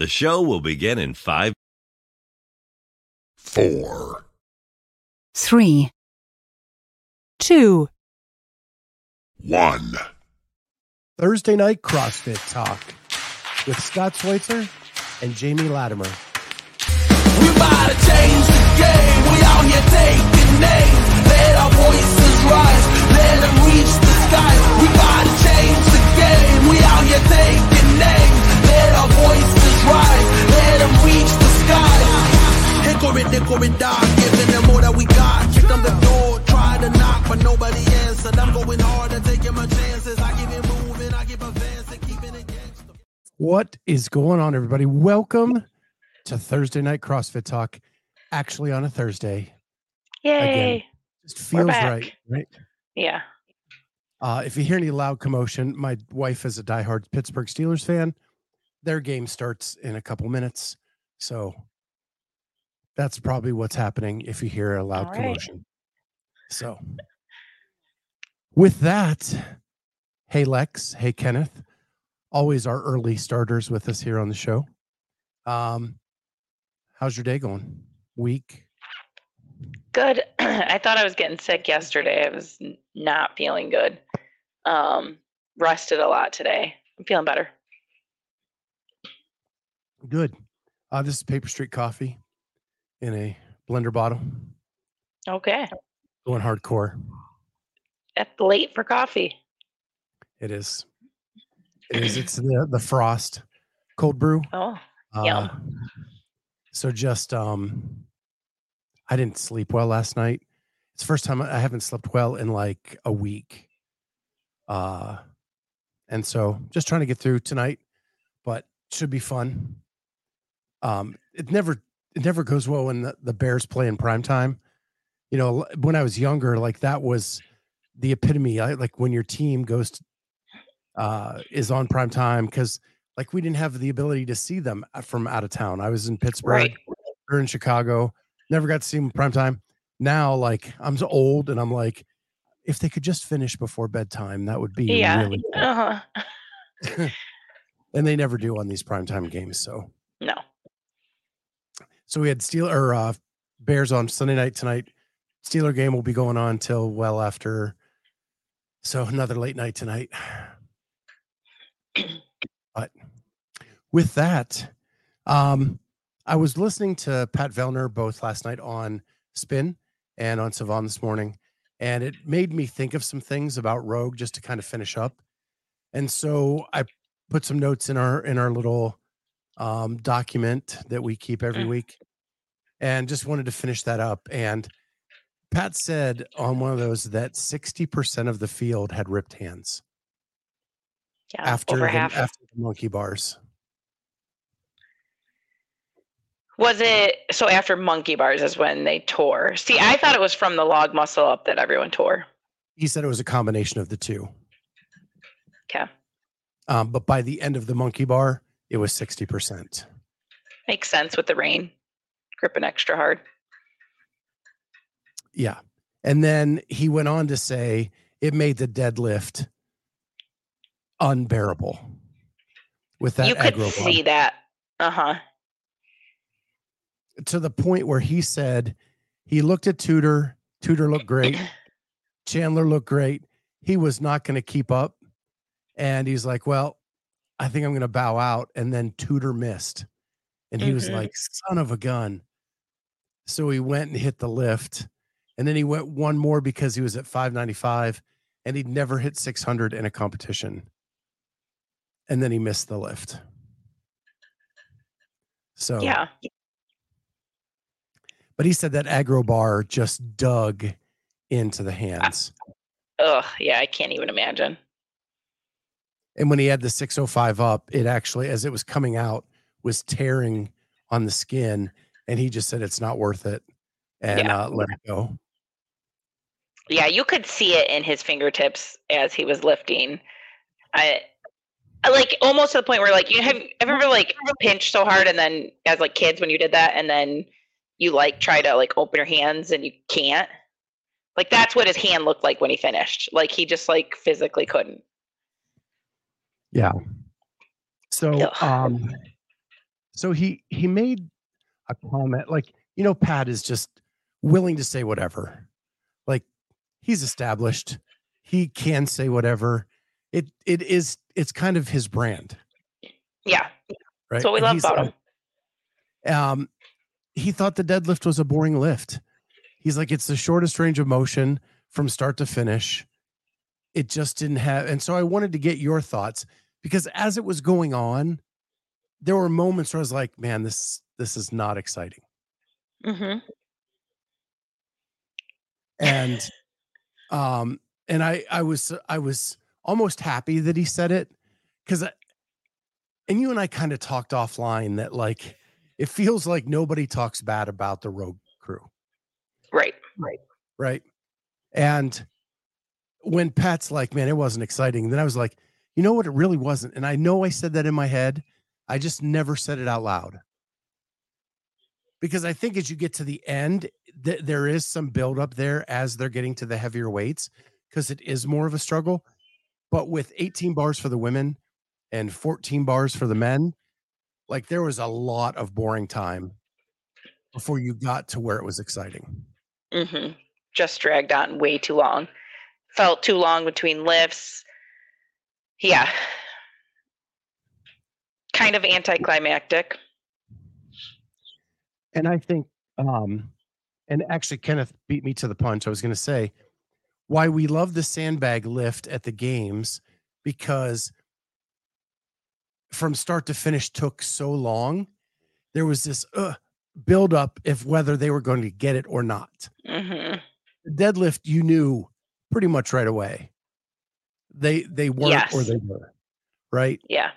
The show will begin in five. four, three, two, one. Thursday night CrossFit Talk with Scott Schweitzer and Jamie Latimer. We about to change the game. We out here taking names. Let our voices rise. Let them reach the skies. We about to change the game. We out here taking Hickory, dickory, dock. Giving them all that we got. Kick on the door. Try to knock, but nobody answered. I'm going hard and taking my chances. I keep it moving. I keep advancing. Keeping it gangster. What is going on, everybody? Welcome to Thursday night CrossFit Talk. Actually, on a Thursday, Yay. just feels right, right? Yeah. Uh, if you hear any loud commotion, my wife is a diehard Pittsburgh Steelers fan. Their game starts in a couple minutes, so that's probably what's happening. If you hear a loud right. commotion, so with that, hey Lex, hey Kenneth, always our early starters with us here on the show. Um, how's your day going? Week? Good. I thought I was getting sick yesterday. I was not feeling good. Um, rested a lot today. I'm feeling better. Good. Uh, this is Paper Street Coffee in a blender bottle. Okay. Going hardcore. That's late for coffee. It is. It is. It's the the frost cold brew. Oh, Uh, So just um, I didn't sleep well last night. It's the first time I I haven't slept well in like a week. Uh, and so just trying to get through tonight, but should be fun. Um, it never it never goes well when the, the Bears play in prime time. You know, when I was younger, like that was the epitome. I, like when your team goes to, uh, is on prime time because like we didn't have the ability to see them uh, from out of town. I was in Pittsburgh right. or in Chicago, never got to see them prime time. Now, like I'm so old, and I'm like, if they could just finish before bedtime, that would be Yeah. really. Cool. Uh huh. And they never do on these primetime games. So. So we had Steel or uh, Bears on Sunday night tonight. Steeler game will be going on till well after. So another late night tonight. But with that, um, I was listening to Pat Vellner both last night on Spin and on Sevan this morning, and it made me think of some things about Rogue just to kind of finish up. And so I put some notes in our in our little um, document that we keep every Mm. week, and just wanted to finish that up. And Pat said on one of those that sixty percent of the field had ripped hands Yeah. after the, after the monkey bars. Was it so after monkey bars is when they tore? See, I thought it was from the log muscle up that everyone tore. He said it was a combination of the two. Okay. Um, but by the end of the monkey bar, it was 60%. Makes sense with the rain gripping extra hard. Yeah. And then he went on to say it made the deadlift unbearable with that you could aggro bar. see that. Uh huh. to the point where he said he looked at Tudor, Tudor looked great, Chandler looked great. He was not going to keep up. And he's like, Well, I think I'm going to bow out. And then Tudor missed. And he was Mhm. like, Son of a gun. So he went and hit the lift. And then he went one more because he was at 595 and he'd never hit 600 in a competition. And then he missed the lift. So, Yeah. but he said that aggro bar just dug into the hands. Ugh. Yeah. I can't even imagine. And when he had the 605 up, it actually, as it was coming out, was tearing on the skin. And he just said it's not worth it and Yeah. uh, let it go. Yeah, you could see it in his fingertips as he was lifting. I, I like almost to the point where like you have ever like pinched so hard and then as like kids when you did that and then you like try to like open your hands and you can't. Like that's what his hand looked like when he finished. Like he just like physically couldn't. Yeah. So, Ugh. um, So he he made a comment like, you know, Pat is just willing to say whatever. Like he's established. He can say whatever. It it is it's kind of his brand, Yeah. right? That's what we love about him. Um he thought the deadlift was a boring lift. He's like, it's the shortest range of motion from start to finish. It just didn't have, and so I wanted to get your thoughts because as it was going on, there were moments where I was like, man, this this is not exciting. hmm and um and i i was i was almost happy that he said it because and you and i kind of talked offline that like it feels like nobody talks bad about the road crew Right. Right. right and when pat's like man it wasn't exciting then i was like you know what? It really wasn't and i know i said that in my head. I just never said it out loud. Because i think as you get to the end th- there is some buildup there as they're getting to the heavier weights because it is more of a struggle. But with 18 bars for the women and 14 bars for the men like there was a lot of boring time before you got to where it was exciting. Mm-hmm. Just dragged on way too long. Felt too long between lifts. Yeah. Kind of anticlimactic. And I think, um, and actually, Kenneth beat me to the punch. I was going to say why we love the sandbag lift at the games because from start to finish took so long. There was this uh, build up if whether they were going to get it or not. hmm The deadlift, you knew pretty much right away. They they weren't or they were, right? Yeah.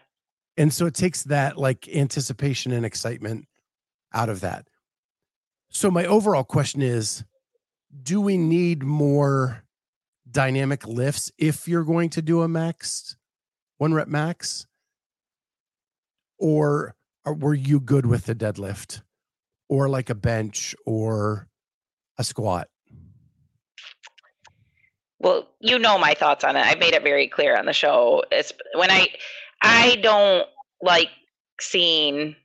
And so it takes that like anticipation and excitement out of that. So my overall question is do we need more dynamic lifts if you're going to do a max one rep max or are, were you good with the deadlift or like a bench or a squat? Well, you know my thoughts on it. I've made it very clear on the show. It's when I I don't like seeing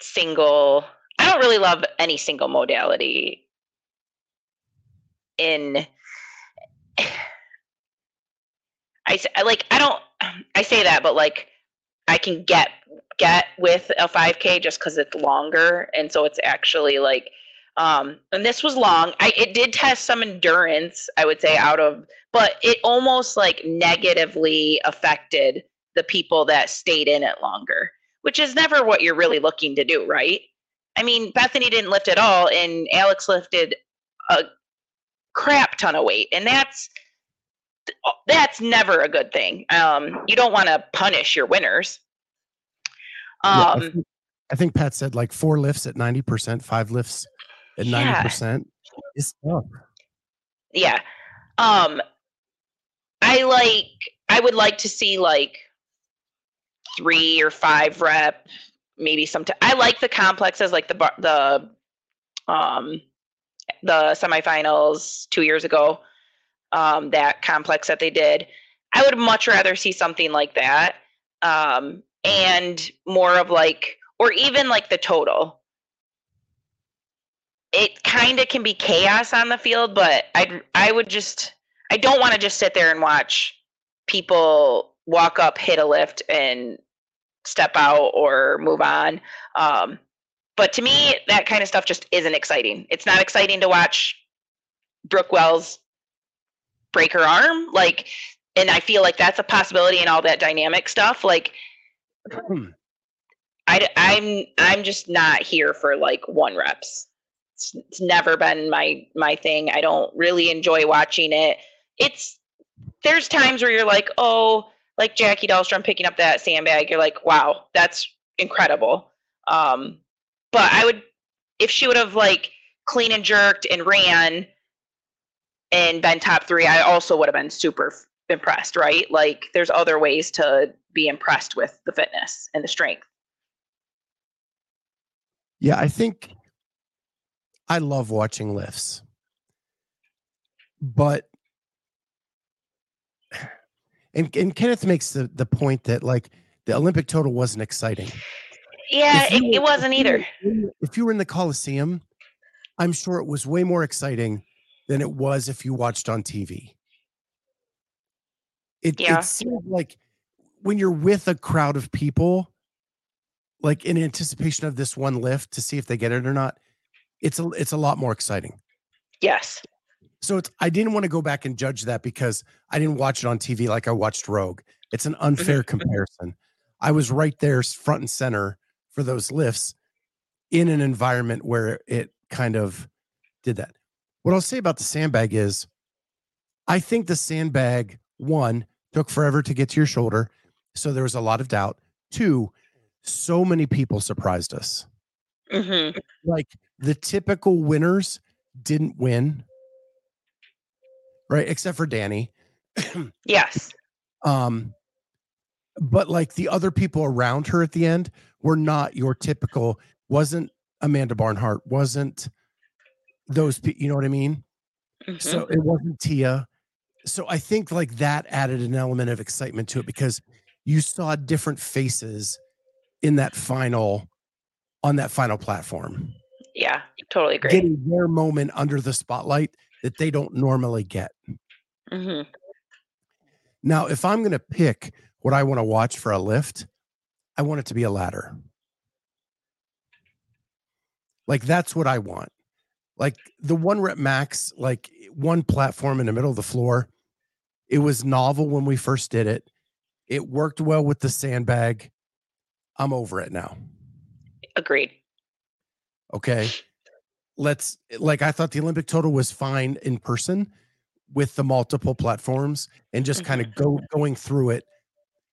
single I don't really love any single modality in i like I don't I say that but like I can get get with a 5k just cuz it's longer and so it's actually like um and this was long. I it did test some endurance, I would say out of but it almost like negatively affected the people that stayed in it longer, which is never what you're really looking to do, right? I mean, Bethany didn't lift at all, and Alex lifted a crap ton of weight, and that's that's never a good thing. Um, you don't want to punish your winners. Yeah, I Um, think- I think Pat said like four lifts at 90%, five lifts at Yeah. 90%. It's tough. yeah. Um, I like. I would like to see like three or five rep, maybe some. I like the complexes, like the bar- the um the semifinals two years ago. Um, that complex that they did. I would much rather see something like that, um, and more of like, or even like the total. It kind of can be chaos on the field, but I I would just I don't want to just sit there and watch people walk up, hit a lift, and step out or move on. Um, but to me, that kind of stuff just isn't exciting. It's not exciting to watch Brooke Wells break her arm, like, and I feel like that's a possibility and all that dynamic stuff. Like, I, I'm I'm just not here for like one reps. It's, it's never been my my thing. I don't really enjoy watching it. It's there's times where you're like, oh, like Jackie Dahlstrom picking up that sandbag. You're like, wow, that's incredible. Um, but I would if she would have like clean and jerked and ran and been top three, I also would have been super impressed, right? Like there's other ways to be impressed with the fitness and the strength. Yeah, I think I love watching lifts. But and and Kenneth makes the the point that like the Olympic total wasn't exciting. Yeah, it, you it wasn't if either. were If you were in the Coliseum, I'm sure it was way more exciting than it was if you watched on TV. It, Yeah. it seemed like when you're with a crowd of people, like in anticipation of this one lift to see if they get it or not, it's a it's a lot more exciting. Yes. So it's I didn't want to go back and judge that because I didn't watch it on TV like I watched Rogue. It's an unfair comparison. I was right there front and center for those lifts in an environment where it kind of did that. What I'll say about the sandbag is I think the sandbag one took forever to get to your shoulder, so there was a lot of doubt. Two, so many people surprised us hmm like the typical winners didn't win right except for danny Yes. um but like the other people around her at the end were not your typical wasn't amanda barnhart wasn't those pe- you know what i mean Mhm. so it wasn't tia so i think like that added an element of excitement to it because you saw different faces in that final on that final platform yeah, totally agree. getting their moment under the spotlight that they don't normally get. hmm Now, if I'm going to pick what I want to watch for a lift, I want it to be a ladder. Like that's what I want. Like the one rep max, like one platform in the middle of the floor. It was novel when we first did it. It worked well with the sandbag. I'm over it now. Agreed. Okay let's like i thought the olympic total was fine in person with the multiple platforms and just kind of go going through it.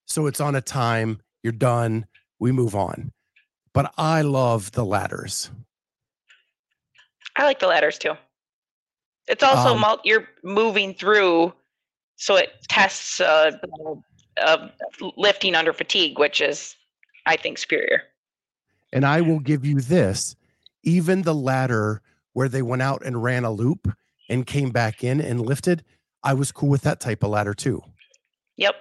So it's on a time you're done we move on. But i love the ladders. I like the ladders too. It's also Um, mul- you're moving through, so it tests uh, uh, lifting under fatigue, which is, I think, superior. and i will give you this even the ladder where they went out and ran a loop and came back in and lifted i was cool with that type of ladder too. Yep.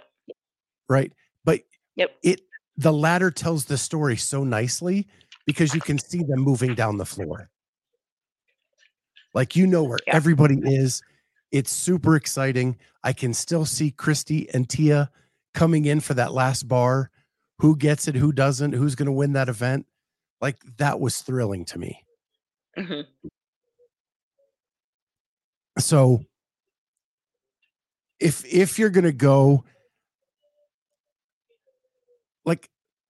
right? But Yep. it the ladder tells the story so nicely because you can see them moving down the floor. Like you know where Yeah. everybody is. It's super exciting. I can still see christy and tia coming in for that last bar. Who gets it? Who doesn't? Who's going to win that event like that was thrilling to me. Hmm so if if you're gonna go like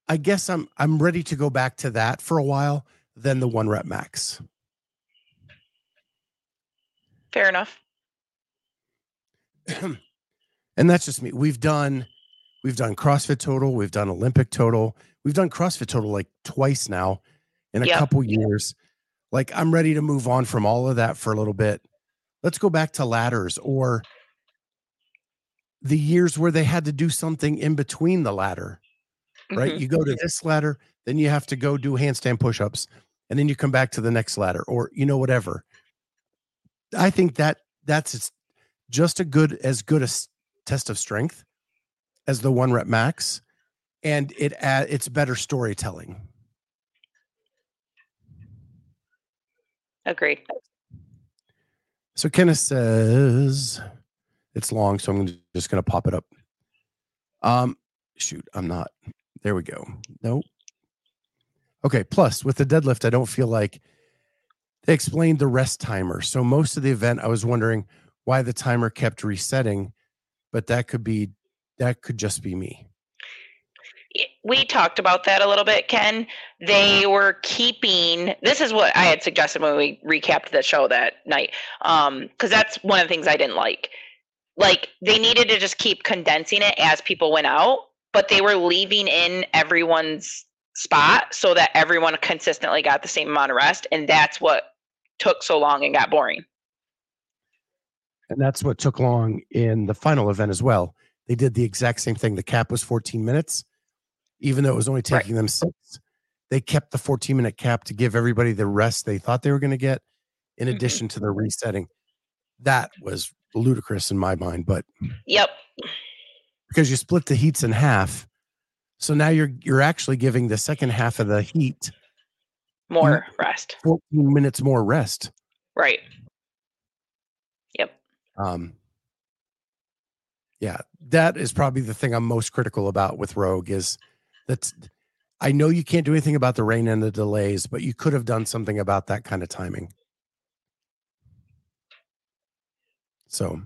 i guess i'm i'm ready to go back to that for a while then the one rep max. Fair enough. and that's just me. We've done we've done crossfit total we've done olympic total we've done crossfit total like twice now in a Yep. couple years like i'm ready to move on from all of that for a little bit let's go back to ladders or the years where they had to do something in between the ladder right Mhm. you go to this ladder then you have to go do handstand push-ups and then you come back to the next ladder or you know whatever i think that that's just a good as good a test of strength as the one rep max and it add, it's better storytelling. Agree. So kenneth says it's long so i'm just going to pop it up. Um shoot i'm not there we go. Nope. Okay plus with the deadlift i don't feel like they explained the rest timer. So most of the event i was wondering why the timer kept resetting but that could be that could just be me We talked about that a little bit, Ken. They uh-huh. were keeping. This is what I had suggested when we recapped the show that night, um, because that's one of the things I didn't like. Like they needed to just keep condensing it as people went out, but they were leaving in everyone's spot so that everyone consistently got the same amount of rest, and that's what took so long and got boring. and that's what took long in the final event as well they did the exact same thing the cap was 14 minutes even though it was only Right. taking them six they kept the 14 minute cap to give everybody the rest they thought they were going to get in Mhm. addition to the resetting that was ludicrous in my mind but Yep. because you split the heats in half So now you're you're actually giving the second half of the heat More rest. 14 minutes more rest. Right. Yep. Um, yeah, that is probably the thing I'm most critical about with Rogue is that I know you can't do anything about the rain and the delays, but you could have done something about that kind of timing. So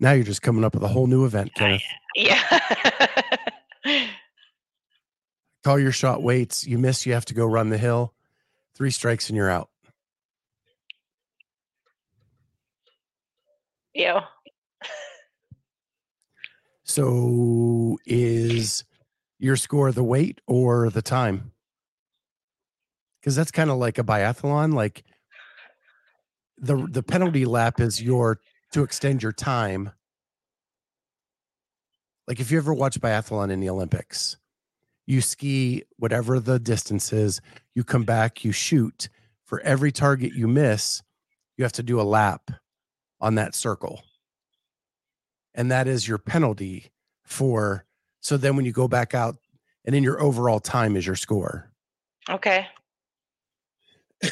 now you're just coming up with a whole new event, oh, Kenneth. Yeah. Call your shot weights. You miss, you have to go run the hill. Three strikes and you're out. Yeah. So is your score the weight or the time? Because that's kind of like a biathlon. Like the the penalty lap is your to extend your time. Like if you ever watch biathlon in the Olympics, you ski whatever the distance is, you come back, you shoot. For every target you miss, you have to do a lap on that circle and that is your penalty for so then when you go back out and then your overall time is your score Okay.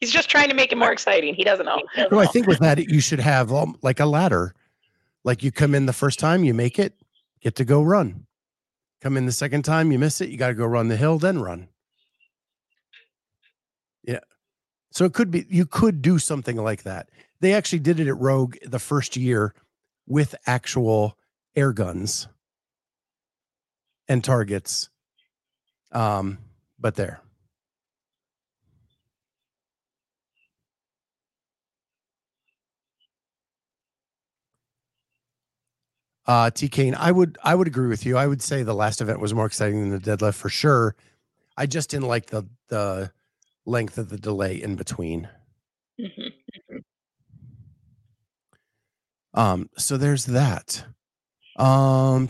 He's just trying to make it more exciting. He doesn't know. so i think with that you should have um, like a ladder like you come in the first time you make it get to go run come in the second time you miss it you got to go run the hill then run yeah so it could be you could do something like that they actually did it at rogue the first year with actual air guns and targets um but there Uh, T Kane, I would I would agree with you. I would say the last event was more exciting than the deadlift for sure. I just didn't like the the length of the delay in between. Mhm. Um, so there's that. Um,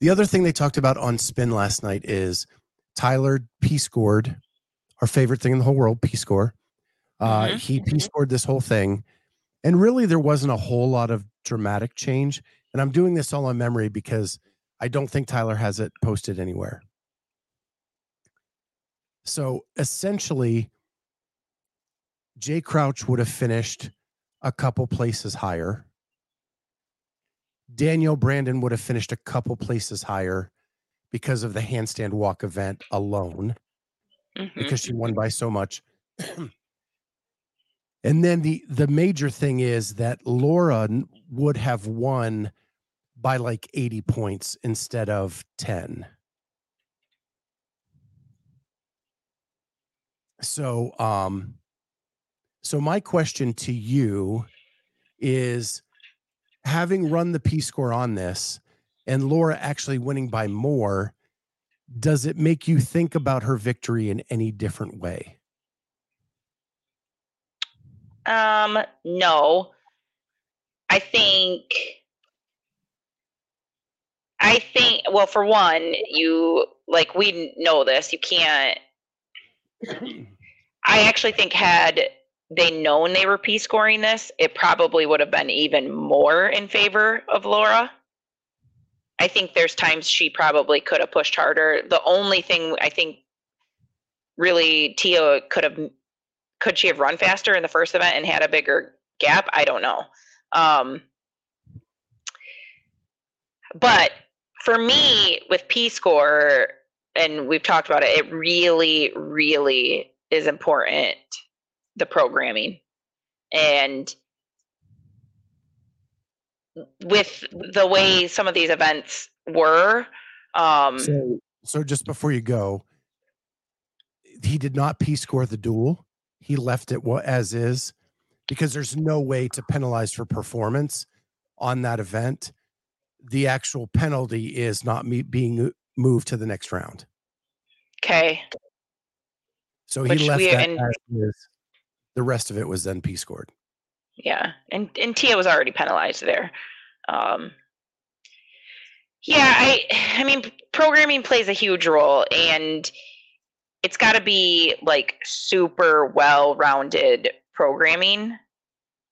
the other thing they talked about on spin last night is Tyler P scored, our favorite thing in the whole world, P score. Uh, Mhm, He P scored this whole thing, and really there wasn't a whole lot of dramatic change. And I'm doing this all on memory because I don't think Tyler has it posted anywhere. So essentially, Jay Crouch would have finished a couple places higher. Danielle Brandon would have finished a couple places higher because of the handstand walk event alone Mhm. because she won by so much. and then the the major thing is that Laura would have won by like 80 points instead of 10. So um so my question to you is having run the P score on this and Laura actually winning by more does it make you think about her victory in any different way? Um, no. I think I think well for one, you like we know this, you can't I actually think had they known they were P scoring this, it probably would have been even more in favor of Laura. I think there's times she probably could have pushed harder. The only thing I think really Tia could have could she have run faster in the first event and had a bigger gap? I don't know. Um, but for me, with P score, and we've talked about it, it really, really is important the programming. And with the way some of these events were, um, So, so just before you go, he did not P score the duel. He left it as is because there's no way to penalize for performance on that event. The actual penalty is not me being moved to the next round. okay. So he Which left we- that and- as. The rest of it was then P scored. Yeah, and and Tia was already penalized there. Um, yeah, I I mean programming plays a huge role, and it's got to be like super well-rounded programming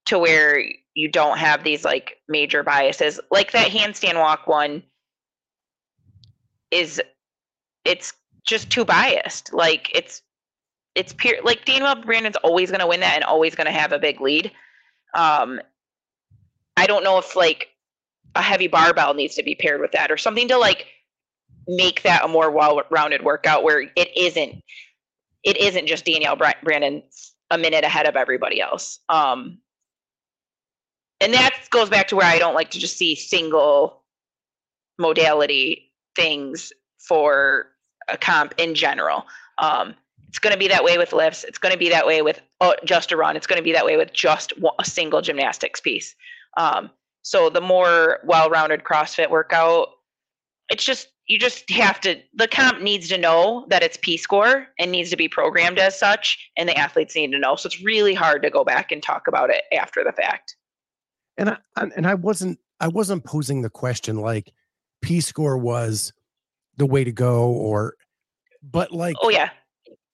to where you don't have these like major biases. Like that handstand walk one is it's just too biased. Like it's it's pure like Danielle Brandon's always going to win that and always going to have a big lead. Um I don't know if like a heavy barbell needs to be paired with that or something to like make that a more well-rounded workout where it isn't it isn't just Danielle Brandon a minute ahead of everybody else. Um and that goes back to where I don't like to just see single modality things for a comp in general. Um, it's going to be that way with lifts. It's going to be that way with oh, just a run. It's going to be that way with just a single gymnastics piece. Um, so the more well-rounded CrossFit workout, it's just you just have to. The comp needs to know that it's P score and needs to be programmed as such, and the athletes need to know. So it's really hard to go back and talk about it after the fact and I and I wasn't I wasn't posing the question like P score was the way to go or but like oh yeah.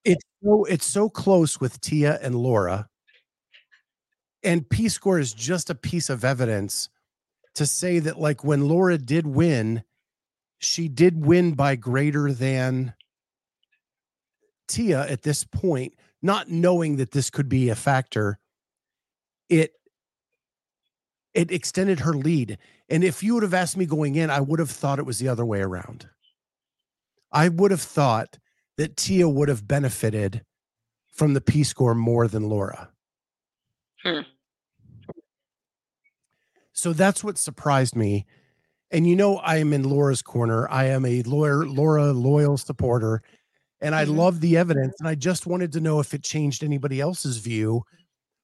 it's so it's so close with Tia and Laura. And P score is just a piece of evidence to say that like when Laura did win she did win by greater than Tia at this point not knowing that this could be a factor. It it extended her lead. And if you would have asked me going in, I would have thought it was the other way around. I would have thought that Tia would have benefited from the P score more than Laura. Hmm. So that's what surprised me. And you know, I am in Laura's corner. I am a lawyer, Laura loyal supporter, and I mm-hmm. love the evidence. And I just wanted to know if it changed anybody else's view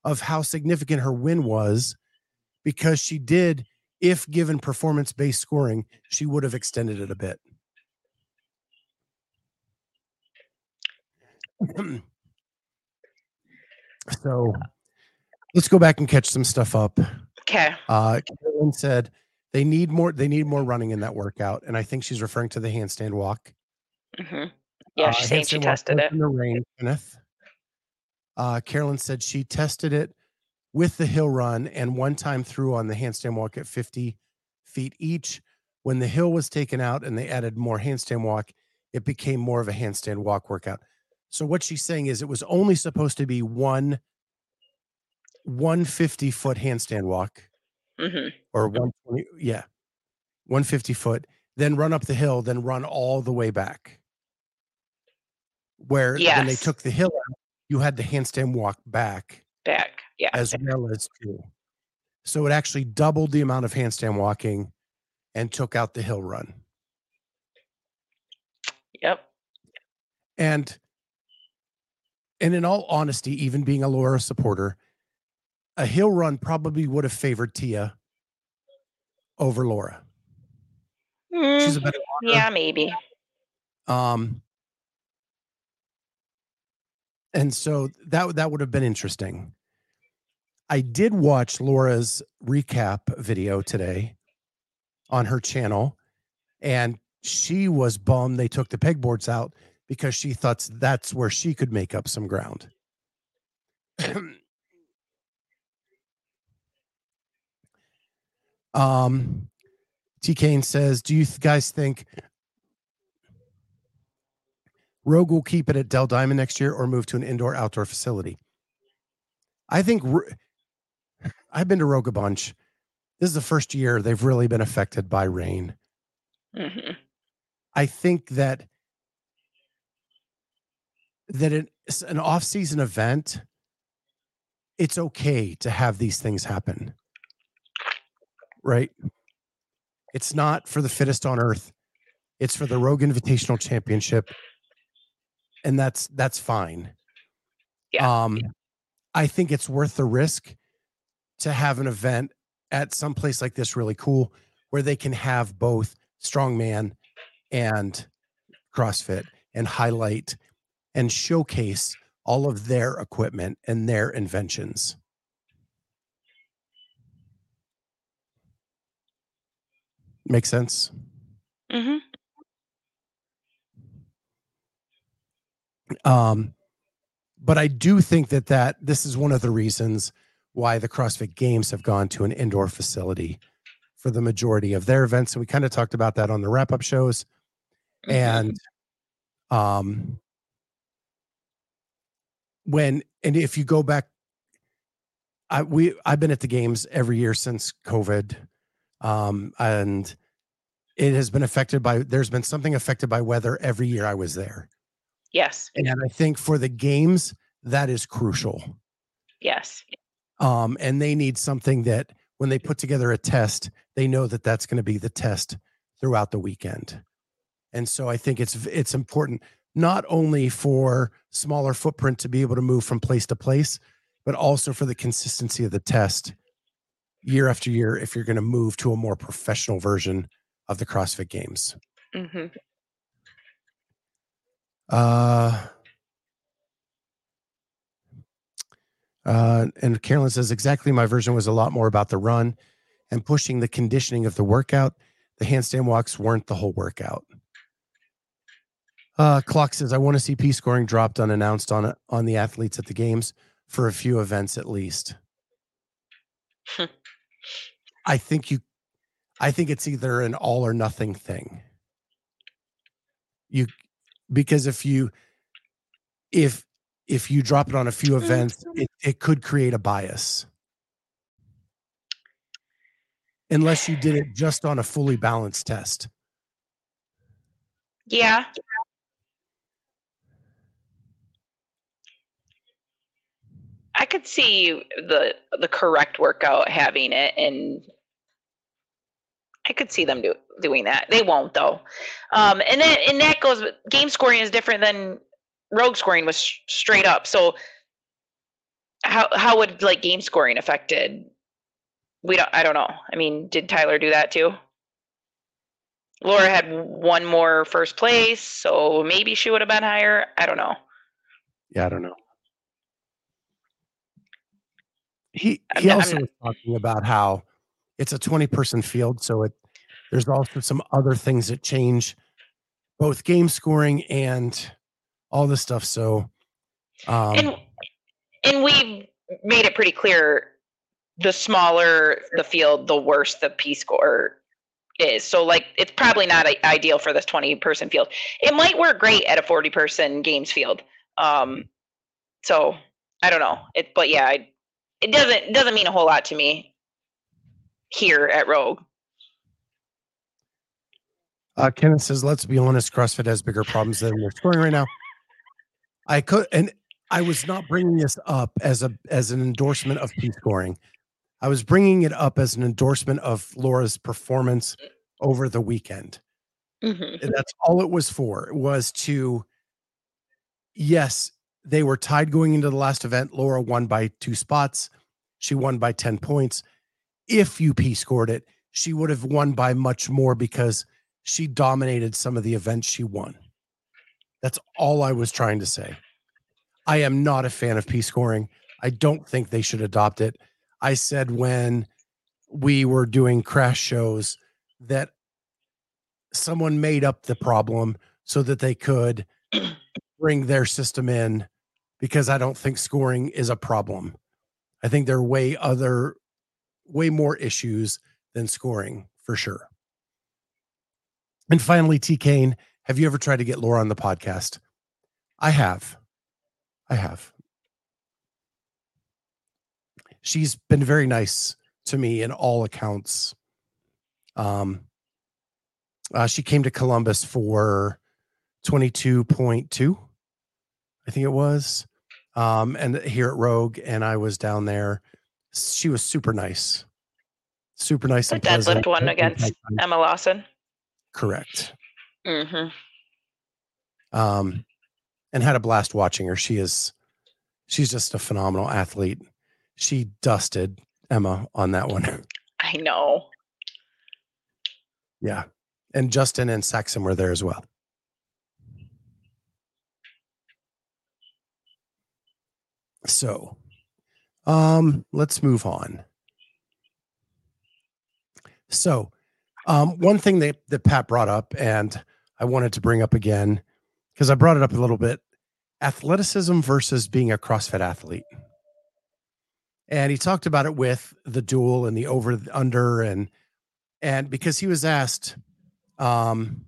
of how significant her win was because she did, if given performance based scoring, she would have extended it a bit. so let's go back and catch some stuff up. Okay. Uh, Carolyn said they need more. They need more running in that workout, and I think she's referring to the handstand walk. Mm-hmm. Yeah, she's uh, saying she tested it in the rain. Kenneth. Uh, Carolyn said she tested it with the hill run and one time through on the handstand walk at 50 feet each. When the hill was taken out and they added more handstand walk, it became more of a handstand walk workout. So what she's saying is it was only supposed to be one 150 foot handstand walk mm-hmm. or 120 yeah 150 foot then run up the hill then run all the way back where yes. when they took the hill out you had the handstand walk back back yeah. As well as two. So it actually doubled the amount of handstand walking and took out the hill run. Yep. And and in all honesty, even being a Laura supporter, a hill run probably would have favored Tia over Laura. Mm, She's a better runner. Yeah, maybe. Um and so that that would have been interesting. I did watch Laura's recap video today on her channel, and she was bummed they took the pegboards out because she thought that's where she could make up some ground. um, T. Kane says, "Do you guys think Rogue will keep it at Dell Diamond next year or move to an indoor outdoor facility?" I think I've been to Rogue a bunch. This is the first year they've really been affected by rain. Mm-hmm. I think that that it's an off-season event. It's okay to have these things happen, right? It's not for the fittest on earth. It's for the Rogue Invitational Championship, and that's that's fine. Yeah. Um, I think it's worth the risk to have an event at some place like this really cool where they can have both strongman and CrossFit and highlight and showcase all of their equipment and their inventions. Make sense? Mm-hmm. Um, but I do think that that this is one of the reasons why the CrossFit Games have gone to an indoor facility for the majority of their events, and we kind of talked about that on the wrap up shows. And um, when and if you go back, I we I've been at the games every year since COVID, um, and it has been affected by. There's been something affected by weather every year I was there. Yes. And I think for the games, that is crucial. Yes. Um, and they need something that when they put together a test, they know that that's going to be the test throughout the weekend. And so I think it's it's important not only for smaller footprint to be able to move from place to place, but also for the consistency of the test year after year if you're going to move to a more professional version of the CrossFit Games. hmm Uh, uh, and Carolyn says exactly my version was a lot more about the run and pushing the conditioning of the workout. The handstand walks weren't the whole workout. Uh, Clock says I want to see P scoring dropped unannounced on on the athletes at the games for a few events at least. I think you, I think it's either an all or nothing thing. You, because if you, if if you drop it on a few events, it, it could create a bias. Unless you did it just on a fully balanced test. Yeah. I could see the the correct workout having it and I could see them do, doing that. They won't though. Um, and then and that goes game scoring is different than rogue scoring was sh- straight up. So how how would like game scoring affected? We don't I don't know. I mean, did Tyler do that too? Laura had one more first place, so maybe she would have been higher. I don't know. Yeah, I don't know. He he I'm also not- was talking about how it's a 20 person field, so it there's also some other things that change both game scoring and all this stuff. So um and and we've made it pretty clear the smaller the field the worse the p score is. So like it's probably not ideal for this 20 person field. It might work great at a 40 person games field um so i don't know. It but yeah I, it doesn't doesn't mean a whole lot to me here at rogue Uh, Kenneth says, "Let's be honest, CrossFit has bigger problems than we're scoring right now." I could, and I was not bringing this up as a as an endorsement of P scoring. I was bringing it up as an endorsement of Laura's performance over the weekend. Mhm. And that's all it was for. Was to, yes, they were tied going into the last event. Laura won by two spots. She won by ten points. If you P scored it, she would have won by much more because she dominated some of the events she won. That's all I was trying to say. I am not a fan of P scoring. I don't think they should adopt it. I said when we were doing crash shows that someone made up the problem so that they could bring their system in because I don't think scoring is a problem. I think there are way other way more issues than scoring for sure. And finally, T Kane, have you ever tried to get Laura on the podcast? I have. I have. She's been very nice to me in all accounts. Um, uh, she came to Columbus for 22.2, I think it was. Um, and here at Rogue, and I was down there. She was super nice. Super nice pleasant. deadlift one against emma lawson Correct. Mm-hmm. um, and had a blast watching her. She is, she's just a phenomenal athlete. She dusted Emma on that one. i know yeah, and Justin and Saxon were there as well. So, um, let's move on. So, um, one thing that that Pat brought up, and I wanted to bring up again because I brought it up a little bit athleticism versus being a CrossFit athlete. And he talked about it with the duel and the over under and and because he was asked um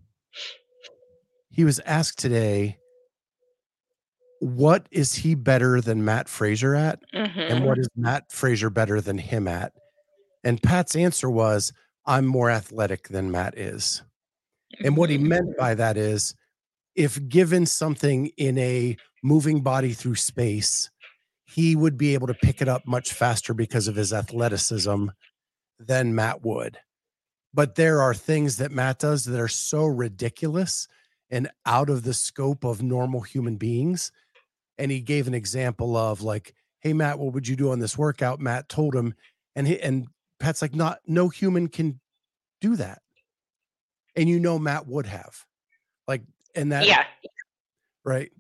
he was asked today what is he better than Mat Fraser at Mhm. and what is Mat Fraser better than him at? And Pat's answer was I'm more athletic than Matt is. And what he Mhm. meant by that is if given something in a moving body through space, he would be able to pick it up much faster because of his athleticism than Matt would. But there are things that Matt does that are so ridiculous and out of the scope of normal human beings. And he gave an example of like, hey Matt, what would you do on this workout? Matt told him, and he and Pat's like, not no human can do that. And you know Matt would have. Like, and that yeah. right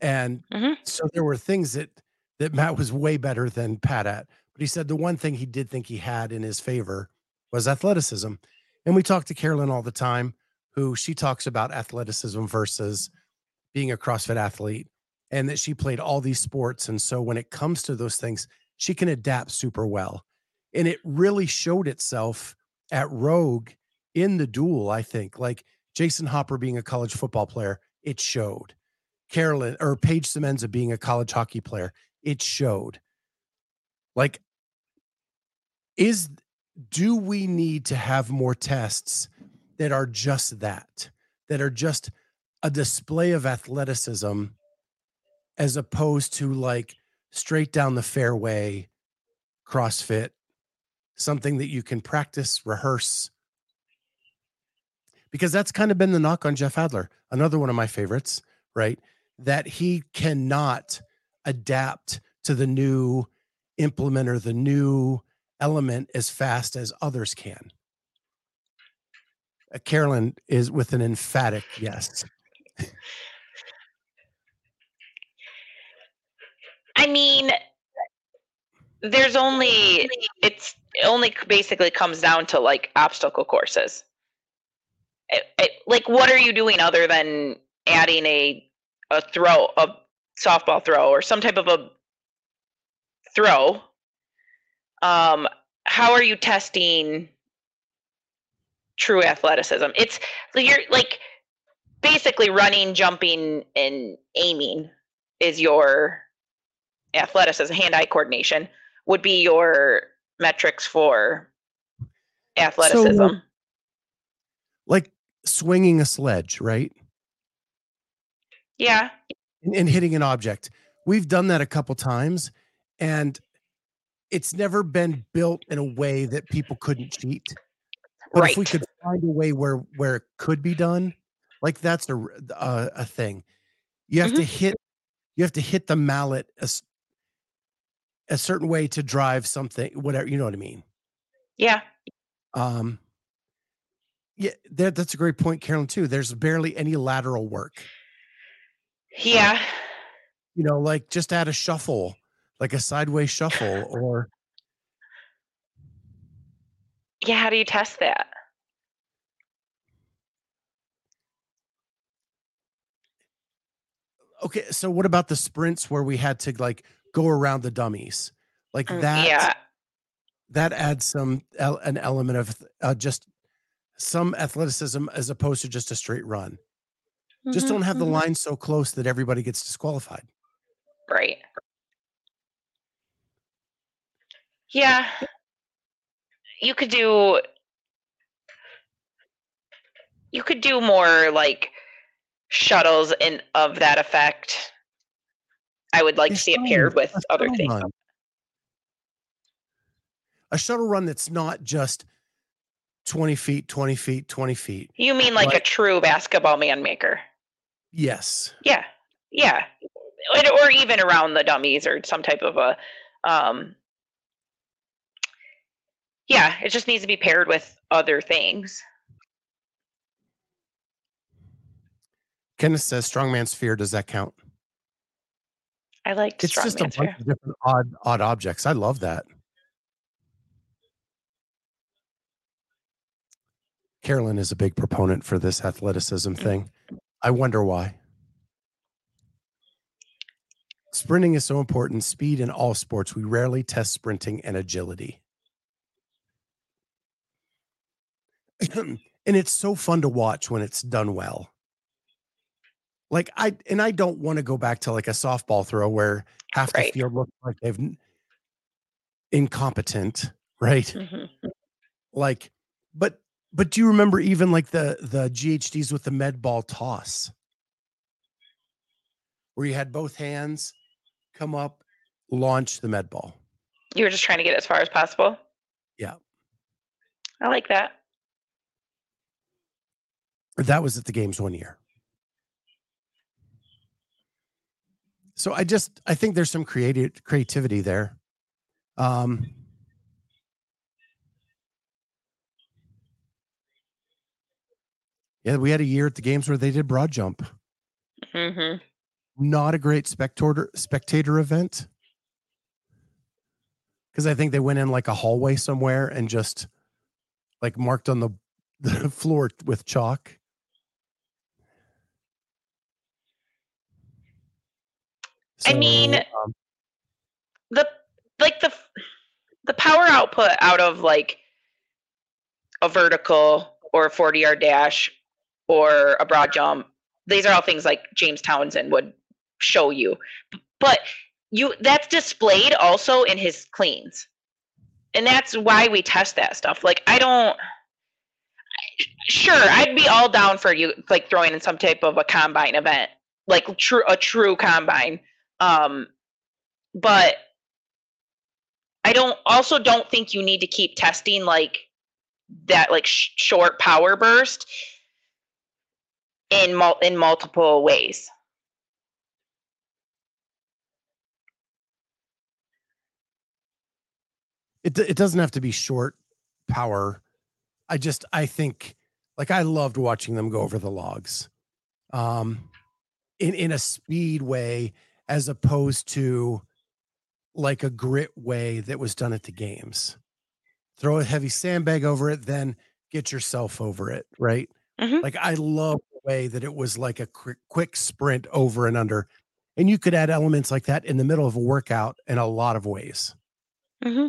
and Mhm. so there were things that that matt was way better than pat at but he said the one thing he did think he had in his favor was athleticism and we talk to carolyn all the time who she talks about athleticism versus being a crossfit athlete and that she played all these sports and so when it comes to those things she can adapt super well and it really showed itself at rogue in the duel i think like jason hopper being a college football player it showed Carolyn or Paige Semenza being a college hockey player, it showed. Like, is do we need to have more tests that are just that, that are just a display of athleticism as opposed to like straight down the fairway CrossFit, something that you can practice, rehearse? Because that's kind of been the knock on Jeff Adler, another one of my favorites, right? that he cannot adapt to the new implement or the new element as fast as others can. Uh, Carolyn is with an emphatic yes. I mean, there's only it's it only basically comes down to like obstacle courses. It- it- like, what are you doing other than adding a a throw, a softball throw, or some type of a throw? Um, how are you testing true athleticism? It's you're like basically running, jumping, and aiming is your athleticism, hand-eye coordination would be your metrics for athleticism. Like swinging a sledge, right? yeah. And, and hitting an object. We've done that a couple times and it's never been built in a way that people couldn't cheat. But right. if we could find a way where where it could be done, like that's a uh, a thing. You have to mm-hmm. hit you have to hit the mallet a, certain way to drive something, whatever you know what I mean. yeah. Um, yeah, that that's a great point, Carolyn. Too. There's barely any lateral work. Yeah. You know, like just add a shuffle, like a sideways shuffle, or Yeah. How do you test that? okay. So what about the sprints where we had to like go around the dummies, like Mm, that? Yeah. that adds some an element of uh, just some athleticism as opposed to just a straight run. Just Mhm, don't have the mhm. line so close that everybody gets disqualified. Right. Yeah. You could do you could do more like shuttles in of that effect. I would like to see it paired with other things. run. A shuttle run that's not just 20 feet, 20 feet, 20 feet. You mean like a true basketball man maker? Yes. Yeah. Yeah. Or, or even around the dummies or some type of a um yeah, it just needs to be paired with other things. Kenneth says strongman sphere. Does that count? I like It's just a bunch of different odd odd objects. I love that. Carolyn is a big proponent for this athleticism Mm. thing. I wonder why. Sprinting is so important. Speed in all sports. We rarely test sprinting and agility. and it's so fun to watch when it's done well. Like I and I don't want to go back to like a softball throw where half Right. the field looks like they've incompetent, right? Mhm. Like, but but do you remember even like the the GHDs with the med ball toss, where you had both hands come up, launch the med ball. You were just trying to get as far as possible. Yeah. I like that. That was at the games one year. So I just I think there's some creative creativity there. Um Yeah, we had a year at the games where they did broad jump. hmm Not a great spectator spectator event. Cuz I think they went in like a hallway somewhere and just like marked on the the floor with chalk. I mean, um, the like the the power output out of like a vertical or a 40 yard dash or a broad jump these are all things like james townsend would show you. But you that's displayed also in his cleans. And that's why we test that stuff. Like i don't sure i'd be all down for you like throwing in some type of a combine event like true a true combine um but I don't also don't think you need to keep testing like that like sh- short power burst in mul- in multiple ways. it it doesn't have to be short power. I just I think like I loved watching them go over the logs. Um in in a speed way as opposed to like a grit way that was done at the games. Throw a heavy sandbag over it, then get yourself over it, right? Mhm. Like I love the way that it was like a quick, quick sprint over and under. And you could add elements like that in the middle of a workout in a lot of ways. Mm-hmm.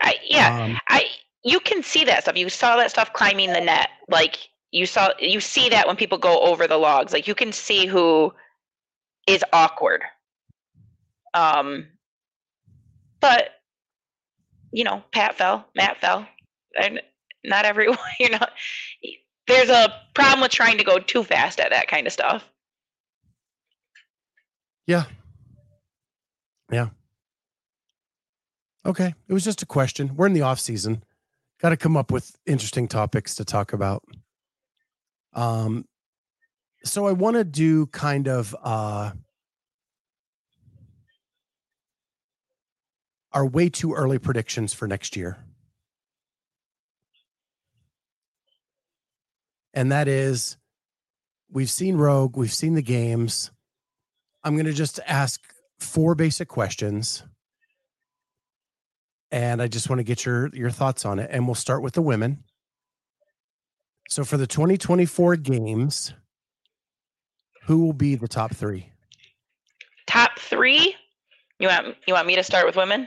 I, yeah, Um, I you can see that stuff. You saw that stuff climbing the net. Like you saw you see that when people go over the logs. Like you can see who is awkward. Um but you know, Pat fell, Matt fell. And not everyone, you know, there's a problem with trying to go too fast at that kind of stuff. Yeah. Yeah. Okay. It was just a question. We're in the off season. Got to come up with interesting topics to talk about. Um so I want to do kind of uh our way too early predictions for next year. And that is we've seen Rogue, we've seen the games. I'm going to just ask four basic questions. And I just want to get your your thoughts on it and we'll start with the women. So for the 2024 games, who will be the top 3? Top 3? You want you want me to start with women?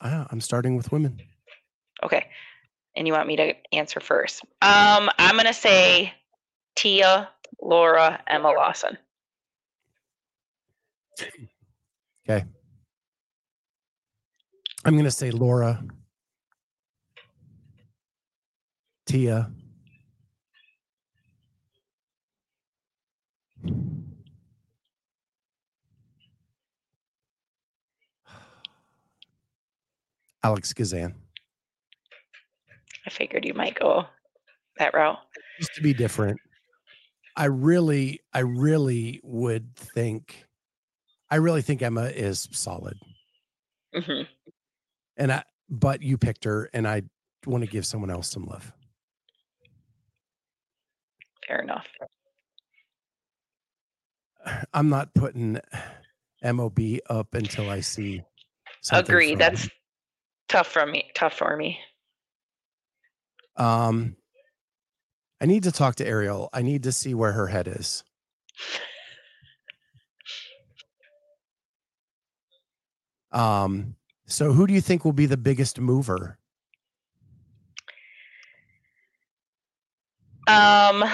Ah, I'm starting with women. Okay. And you want me to answer first? Um, I'm gonna say Tia, Laura, Emma Lawson. Okay. I'm going to say Laura, Tia, Alex Gazan. I figured you might go that route. Just to be different. I really, I really would think, I really think Emma is solid. hmm And I, but you picked her, and I want to give someone else some love. Fair enough. I'm not putting MOB up until I see. something Agree. from That's tough for me. Tough for me. Um, I need to talk to Ariel. I need to see where her head is. Um, so who do you think will be the biggest mover? Um,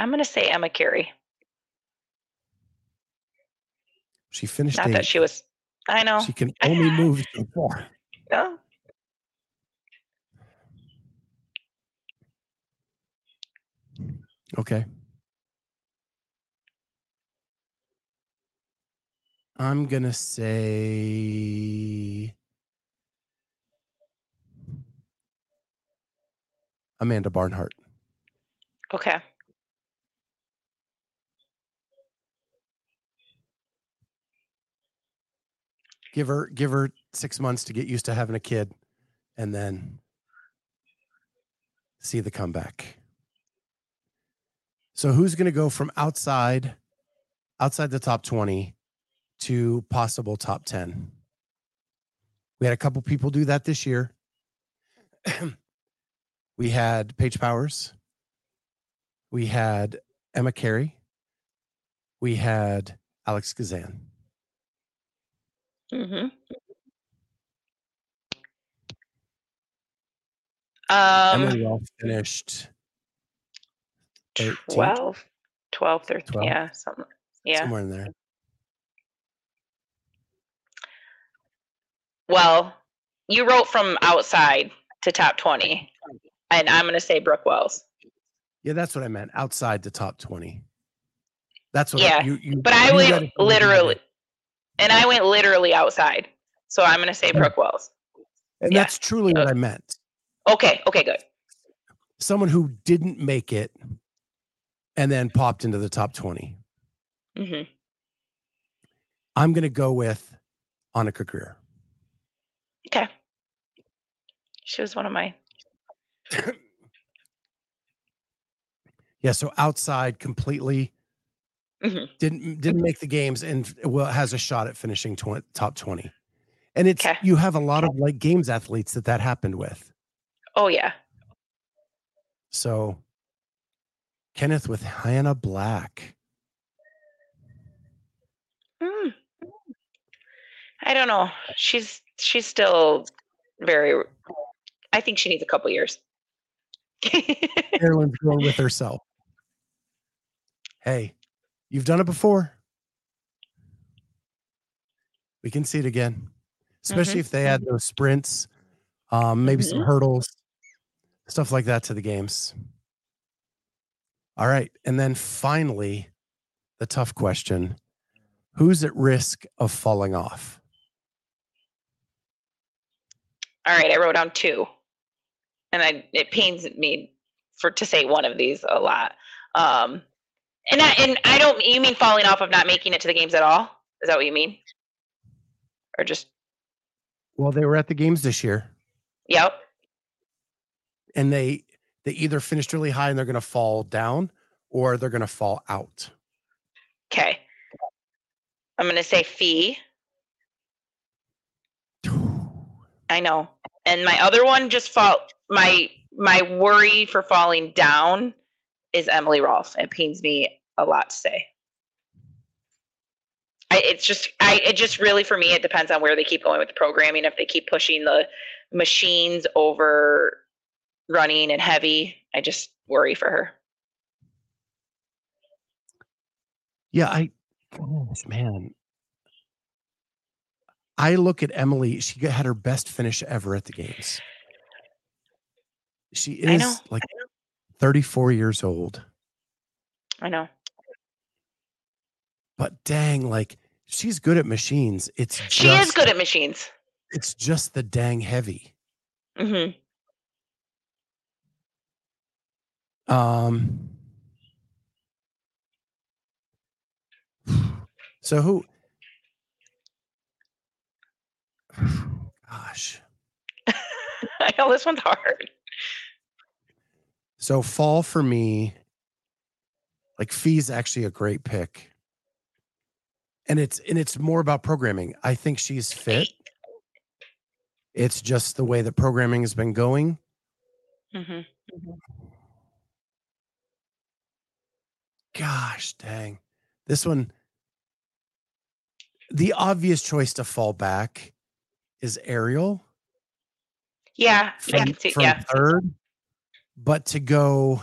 I'm gonna say Emma Carey. She finished Not that she was. I know. She can only move so far. No. Okay. I'm gonna say Amanda Barnhart. Okay. Give her give her six months to get used to having a kid, and then see the comeback. So who's gonna go from outside outside the top 20 to possible top 10? We had a couple people do that this year. we had Paige Powers. We had Emma Carey. We had Alex Gazan. Mm-hmm. Um, Emily Rolfe finished 13th, 12, 12, 13, 12? yeah, something. Yeah. somewhere in there. Well, you wrote from outside to top 20, and I'm going to say Brooke Wells. Yeah, that's what I meant. Outside the top 20. That's what Yeah, you, you But I you read went it from the literally. And I went literally outside. So I'm going to say Brooke Wells. And yeah. that's truly what I meant. Okay. Okay. Good. Someone who didn't make it and then popped into the top 20. Mm-hmm. I'm going to go with Annika Greer. Okay. She was one of my. Yeah, so outside completely Mhm. didn't didn't make the games and well has a shot at finishing tw- top 20. And it's Okay. you have a lot of like games athletes that that happened with. Oh yeah. So Kenneth with Hannah Black. Mm. I don't know. She's she's still very. I think she needs a couple years. Carolyn's going with herself. Hey, you've done it before. We can see it again, especially if they add those sprints, um, maybe some hurdles, stuff like that to the games. All right. And then finally, the tough question who's at risk of falling off? All right, I wrote down two, and I it pains me for to say one of these a lot. Um, and I and I don't. You mean falling off of not making it to the games at all? Is that what you mean? Or just Well, they were at the games this year yep. and they they either finished really high and they're going to fall down or they're going to fall out. Okay. I'm gonna say fee. I know. And my other one just fall my my worry for falling down is Emily Rolfe. It pains me a lot to say. I, it's just I it just really for me it depends on where they keep going with the programming. If they keep pushing the machines over running and heavy, I just worry for her. Yeah, I gosh, man. I look at Emily, she had her best finish ever at the games. She is like 34 years old, I know. but dang, like she's good at machines. It's She is just- good at machines. It's just the dang heavy. hmm Um So who gosh. I know this one's hard. So fall for me, like Fee's actually a great pick. And it's and it's more about programming. I think she's fit. It's just the way that programming has been going. hmm Gosh dang. This one the obvious choice to fall back is Ariel Yeah, I from, can see. from Yeah, third, but to go,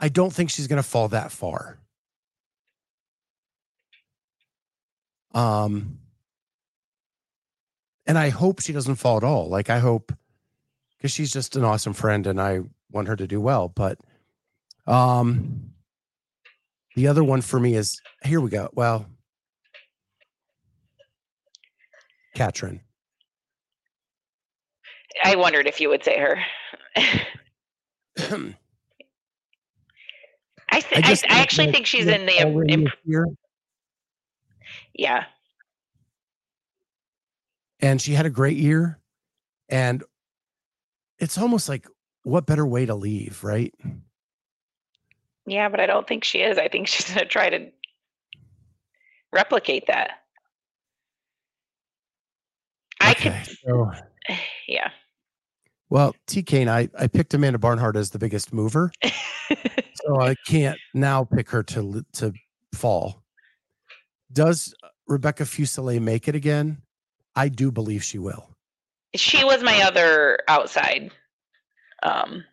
I don't think she's going to fall that far. Um, and I hope she doesn't fall at all. Like I hope, because she's just an awesome friend, and I want her to do well. But, um, the other one for me is here we go. Well, Katrin. I wondered if you would say her. I, th- I, just I actually think she's in the imp- yeah. and she had a great year, and it's almost like what better way to leave, right? Yeah, but I don't think she is. I think she's going to try to replicate that. I Okay, so yeah. Well, TK and I, I picked Amanda Barnhart as the biggest mover, so I can't now pick her to to fall. Does Rebecca Fuselier make it again? I do believe she will. she was my other outside. Um,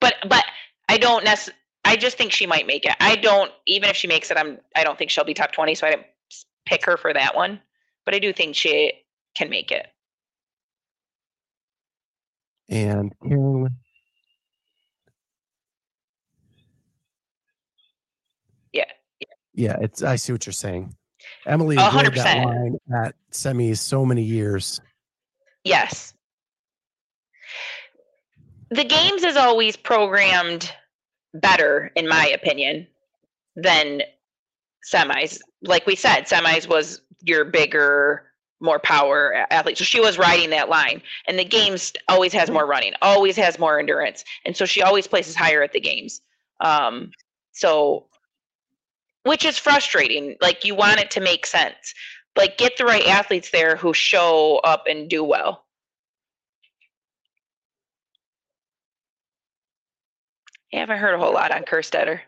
but but I don't necess- I just think she might make it. I don't even if she makes it. I'm I don't think she'll be top twenty. So I didn't pick her for that one. But I do think she can make it. And Carolyn, Yeah. yeah, it's. I see what you're saying. Emily A enjoyed hundred that line at semis so many years. Yes. The games is always programmed better, in my opinion, than semis. Like we said, semis was your bigger, more power athlete. So she was riding that line. And the games always has more running, always has more endurance. And so she always places higher at the games. Um, so which is frustrating. Like you want it to make sense. Like get the right athletes there who show up and do well. Yeah, I haven't heard a whole lot on Kerstetter.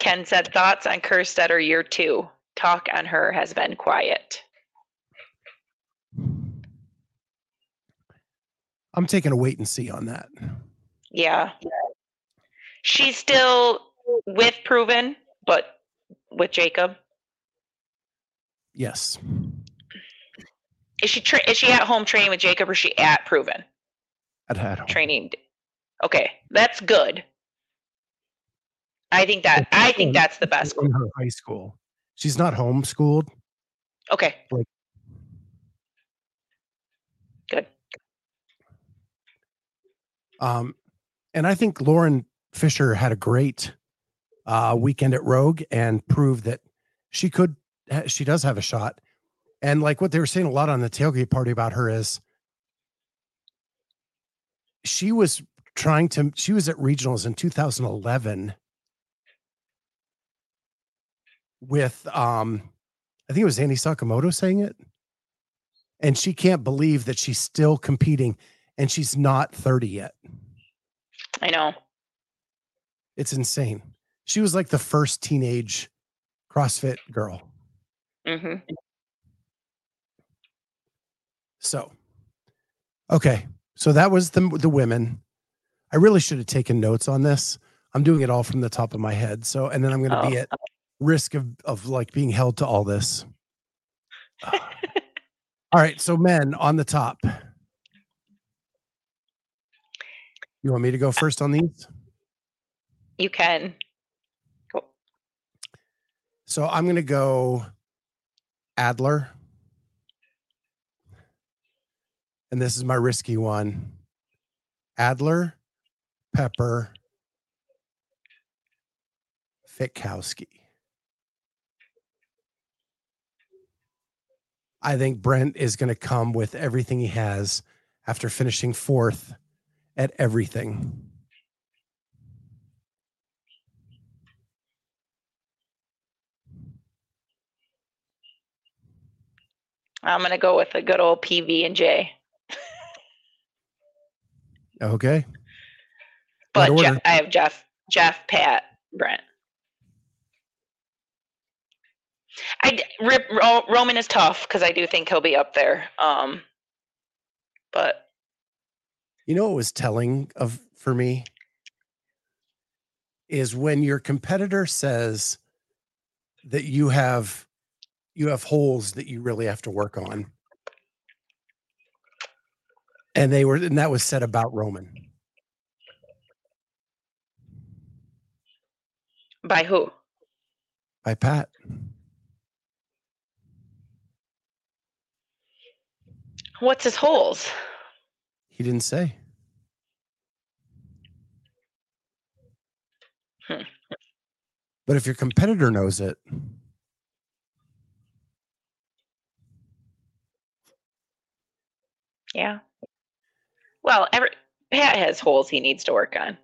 Ken said thoughts on Kerstetter year two. Talk on her has been quiet. I'm taking a wait and see on that. Yeah. She's still with Proven, but with Jacob. Yes. Is she tra- is she at home training with Jacob or is she at Proven At at home. training? Okay, that's good. I think that I think that's the best. in her high school. She's not homeschooled. Okay. Like- Good. Um, and I think Lauren Fisher had a great uh, weekend at Rogue and proved that she could, she does have a shot. And like what they were saying a lot on the tailgate party about her is she was trying to, she was at regionals in 2011 with, um, I think it was Andy Sakamoto saying it. And she can't believe that she's still competing and she's not 30 yet. I know. It's insane. She was like the first teenage CrossFit girl. Mm-hmm. So, okay. So that was the the women. I really should have taken notes on this. I'm doing it all from the top of my head. So, and then I'm going to be Oh. at risk of of like being held to all this. Ah. all right. So, men on the top. You want me to go uh, first on these? You can. Cool. So I'm going to go Adler. And this is my risky one Adler, Pepper, Fikowski. I think Brent is going to come with everything he has after finishing fourth at everything. I'm gonna go with a good old PV and J. Okay. But. Jeff, I have Jeff. Jeff, Pat, Brent. I Rip, Ro- Roman is tough because I do think he'll be up there. Um, but You know what was telling of for me is when your competitor says that you have you have holes that you really have to work on. And they were and that was said about Roman. by who? by Pat. What's his holes? He didn't say. Hmm. But if your competitor knows it, Yeah. Well, every Pat has holes he needs to work on.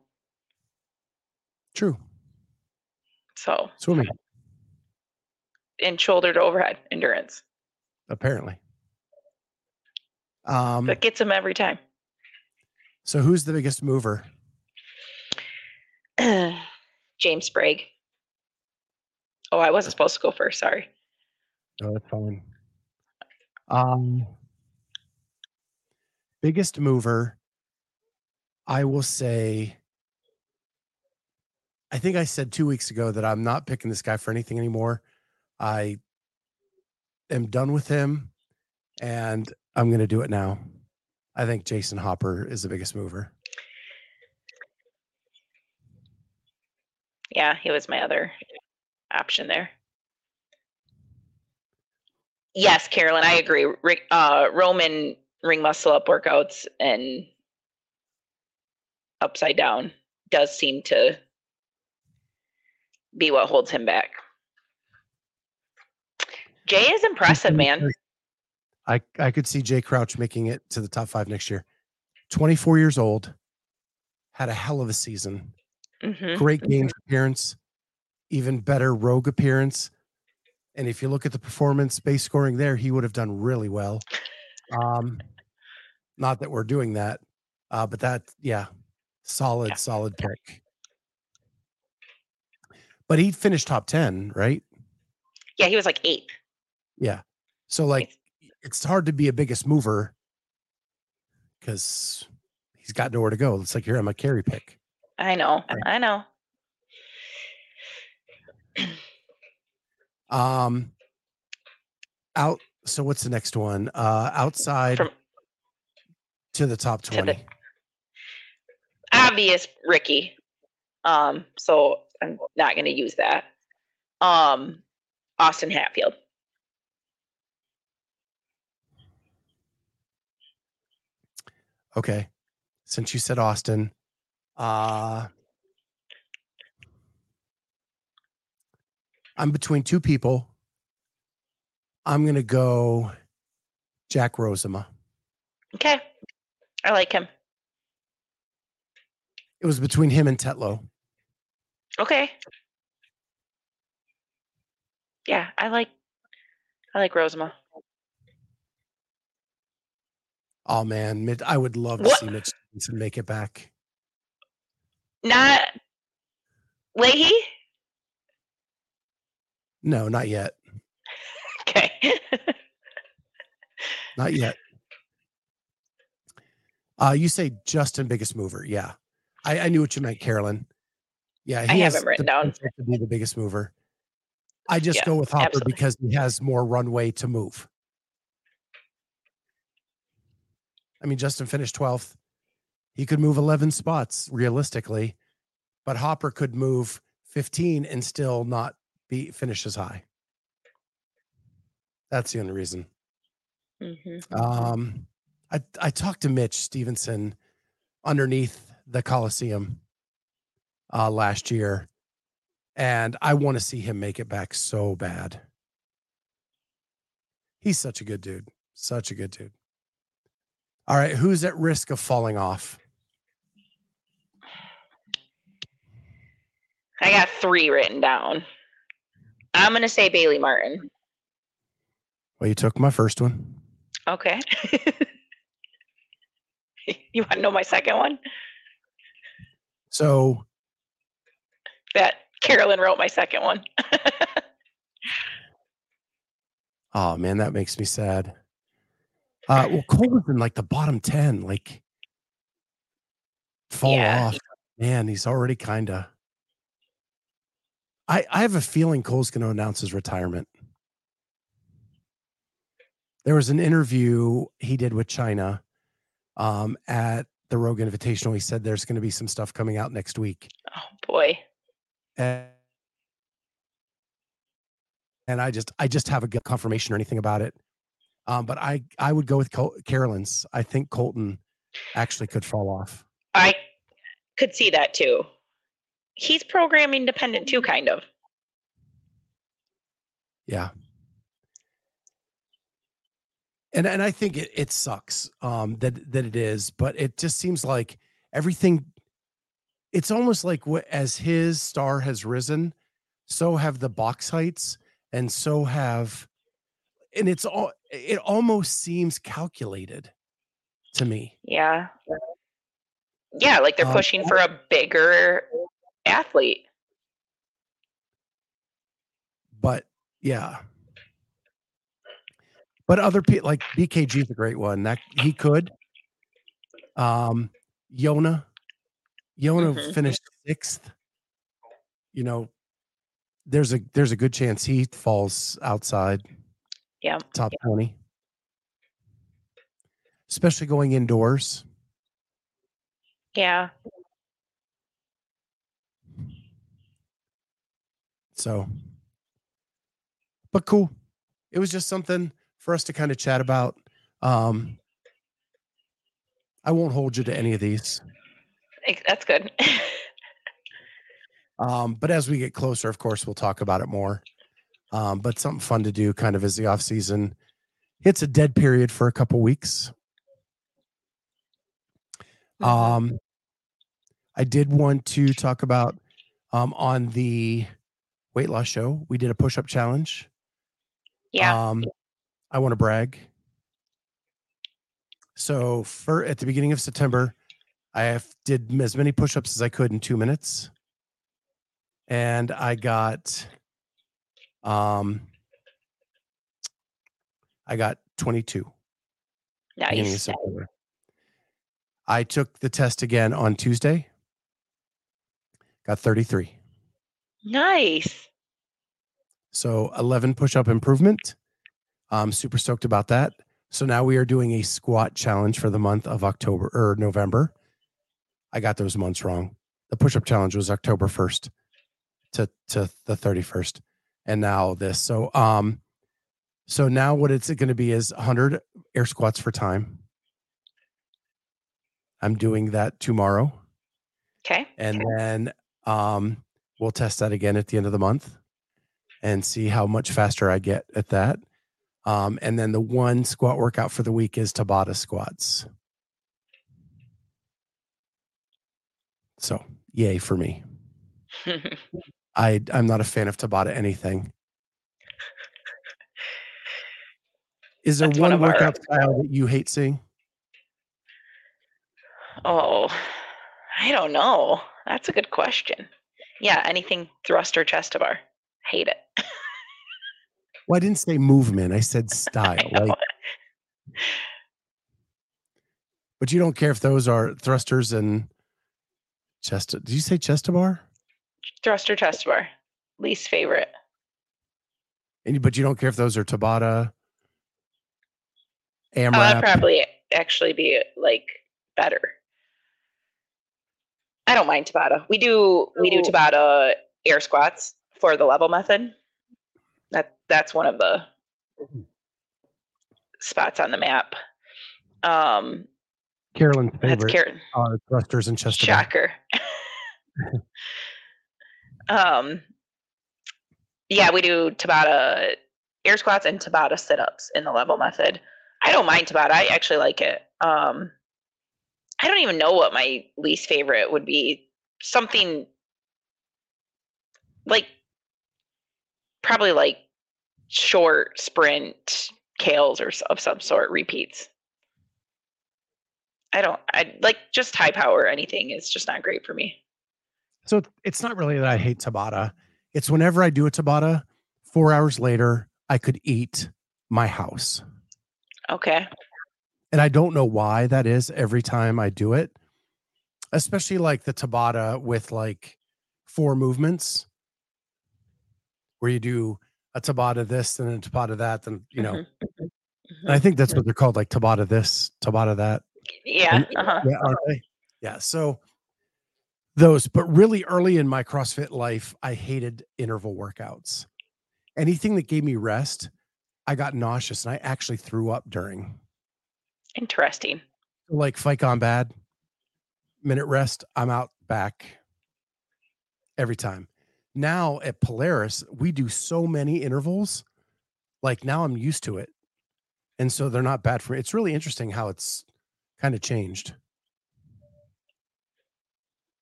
true. So, Swimming, in shoulder to overhead endurance, apparently. Um, that gets him every time. so who's the biggest mover? James Sprague. Oh, I wasn't supposed to go first. Sorry. Oh, that's fine. Um, biggest mover, I will say. I think I said two weeks ago that I'm not picking this guy for anything anymore. I am done with him, and I'm going to do it now. I think Jason Hopper is the biggest mover. Yeah, he was my other option there. Yes, Carolyn, I agree. Rick, uh, Roman ring muscle up workouts and upside down does seem to be what holds him back. Jay is impressive, man. I I could see Jay Crouch making it to the top five next year. 24 years old, had a hell of a season. hmm Great games appearance, even better rogue appearance. And if you look at the performance base scoring there, he would have done really well. Um, not that we're doing that, uh, but that yeah, solid, Yeah. solid pick. But he finished top 10, right? Yeah, he was like eighth. Yeah. So like it's hard to be a biggest mover because he's got nowhere to go. It's like here I'm a carry pick. I know. I know. Um out so what's the next one? Uh outside From- to the top To the- 20. obvious Ricky. Um, so I'm not going to use that. Um, Austin Hatfield. Okay. Since you said Austin, uh I'm between two people. I'm going to go Jack Rosema. Okay, I like him. It was between him and Tetlow. Okay. Yeah, I like I like Rosema. Oh man, Mitch, I would love to What? see Mitch Stevenson make it back. Not Leahy? No, not yet. Okay. Not yet. Uh, you say Justin biggest mover. Yeah. I, I knew what you meant, Carolyn. Yeah, I he have has him written down. to be the biggest mover. I just Yeah, go with Hopper absolutely. because he has more runway to move. I mean, Justin finished 12th. He could move 11 spots realistically, but Hopper could move 15 and still not be finish as high. That's the only reason. Mhm. Um, I I talked to Mitch Stevenson underneath the Coliseum uh, last year, and I want to see him make it back so bad. He's such a good dude. Such a good dude. All right, who's at risk of falling off? I got three written down. I'm gonna say Bailey Martin. Well, you took my first one. Okay. you want to know my second one? So that Carolyn wrote my second one. Oh man, that makes me sad. Uh, well, Cole was in like the bottom ten, like fall Yeah. off. Man, he's already kind of. I I have a feeling Cole's going to announce his retirement. There was an interview he did with China um, at the Rogue Invitational. He said there's going to be some stuff coming out next week, oh boy. and, and I just I just have a confirmation or anything about it. Um, but I I would go with Col- Carolyn's. I think Colten actually could fall off. I could see that too. He's programming dependent too, kind of. Yeah. And and I think it, it sucks um that that it is, but it just seems like everything it's almost like wh- as his star has risen, so have the box heights and so have and it's all it almost seems calculated to me. Yeah. Yeah, like they're Um, pushing for a bigger athlete. But yeah. But other people like BKG is a great one. That he could. Um Yona. Yona Mhm. finished sixth. You know, there's a there's a good chance he falls outside Yeah. top 20. Especially going indoors. Yeah. So, but cool. It was just something for us to kind of chat about. Um, I won't hold you to any of these. That's good. Um, but as we get closer, of course, we'll talk about it more. Um, but something fun to do kind of as the off season hits a dead period for a couple weeks. Mhm. Um, I did want to talk about um, on the weight loss show, we did a push up challenge. yeah. Um, I want to brag. So for at the beginning of September, I have, did as many push-ups as I could in two minutes, and I got, um, I got 22 nice. September. I took the test again on Tuesday. Got 33. Nice. So 11 push up improvement. I'm super stoked about that. So now we are doing a squat challenge for the month of October or November. I got those months wrong. The push up challenge was October 1st to, to the 31st. And now this. So, um, so now what it's going to be is 100 air squats for time. I'm doing that tomorrow. Okay. And then um, we'll test that again at the end of the month and see how much faster I get at that. Um, and then the one squat workout for the week is Tabata squats. So, yay for me. I I'm not a fan of Tabata anything. Is there That's one one of our- workout style that you hate seeing? oh, I don't know. That's a good question. Yeah, anything thrust or chest to bar. Hate it. Well, I didn't say movement. I said style. know. Like, but you don't care if those are thrusters and chest. Did you say chest to bar? Thrust or chest to bar. Least favorite. And but you don't care if those are Tabata, Oh, that'd probably actually be like better. I don't mind Tabata. We do we do Tabata air squats for the level method. That that's one of the spots on the map. Um, Carolyn's that's favorite Karen. are thrusters and chest to bar. Shocker. um, yeah, we do Tabata air squats and Tabata sit ups in the level method. I don't mind Tabata. I actually like it. Um, I don't even know what my least favorite would be. Something like probably like short sprint kales or of some sort repeats. I don't. I like just high power. Anything is just not great for me. So it's not really that I hate Tabata. It's whenever I do a Tabata, four hours later, I could eat my house. Okay. And I don't know why that is every time I do it, especially like the Tabata with like four movements where you do a Tabata this and a Tabata that. And, you know, Mhm, mhm, and I think that's what they're called like Tabata this, Tabata that. Yeah. And- Uh-huh. Yeah? Yeah. So those, but really early in my CrossFit life, I hated interval workouts. Anything that gave me rest, I got nauseous and I actually threw up during. Interesting. Like fight gone bad, minute rest, I'm out back every time. Now at Polaris, we do so many intervals. Like now I'm used to it. And so they're not bad for me. It's really interesting how it's kind of changed.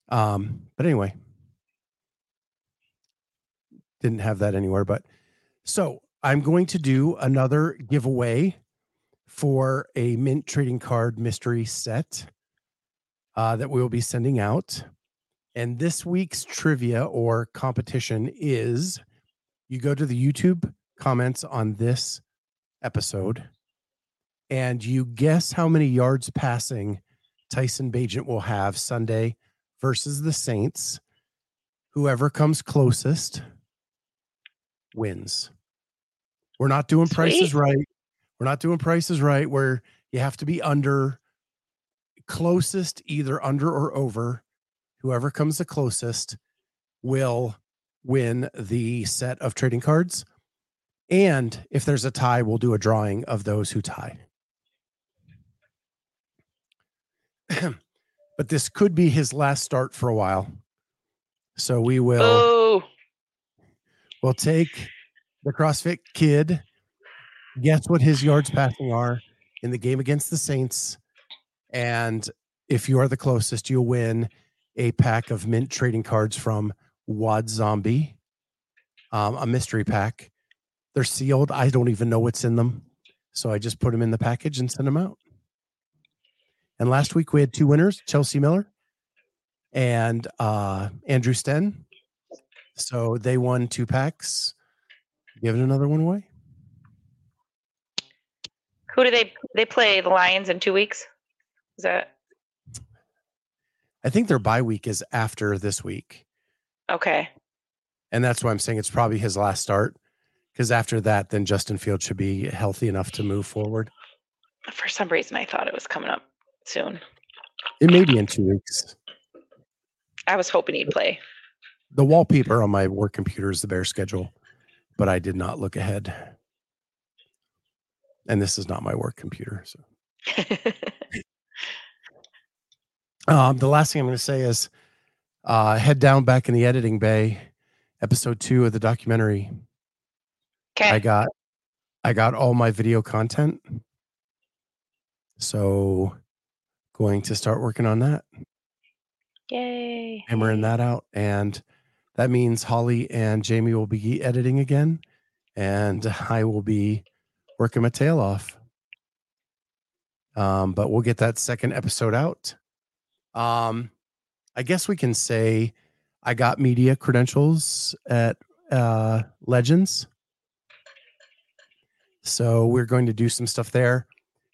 Um, but anyway, didn't have that anywhere. But so I'm going to do another giveaway for a mint trading card mystery set uh, that we will be sending out. And this week's trivia or competition is you go to the YouTube comments on this episode and you guess how many yards passing Tyson Bagent will have Sunday versus the Saints. Whoever comes closest wins. We're not doing prices right. We're not doing prices right where you have to be under closest, either under or over. Whoever comes the closest will win the set of trading cards. And if there's a tie, we'll do a drawing of those who tie. but this could be his last start for a while. So we will Oh, we'll take the CrossFit kid, guess what his yards passing are in the game against the Saints. And if you are the closest, you'll win a pack of mint trading cards from Wad Zombie, um, a mystery pack. They're sealed. I don't even know what's in them. So I just put them in the package and send them out. And last week we had two winners, Chelsea Miller and uh, Andrew Sten. So they won two packs. Giving another one away. who do they they play? The Lions in two weeks. Is that I think their bye week is after this week. okay? And that's why I'm saying it's probably his last start. Because after that, then Justin Field should be healthy enough to move forward. For some reason, I thought it was coming up soon. It may be in two weeks. I was hoping he'd play. The wallpaper on my work computer is the Bear schedule, but I did not look ahead. And this is not my work computer. So um, the last thing I'm going to say is uh, head down back in the editing bay, episode two of the documentary. Okay. I got I got all my video content. So going to start working on that, Yay. hammering that out. And that means Holly and Jamie will be editing again. And I will be working my tail off. Um, but we'll get that second episode out. Um, I guess we can say I got media credentials at uh Legends. So we're going to do some stuff there,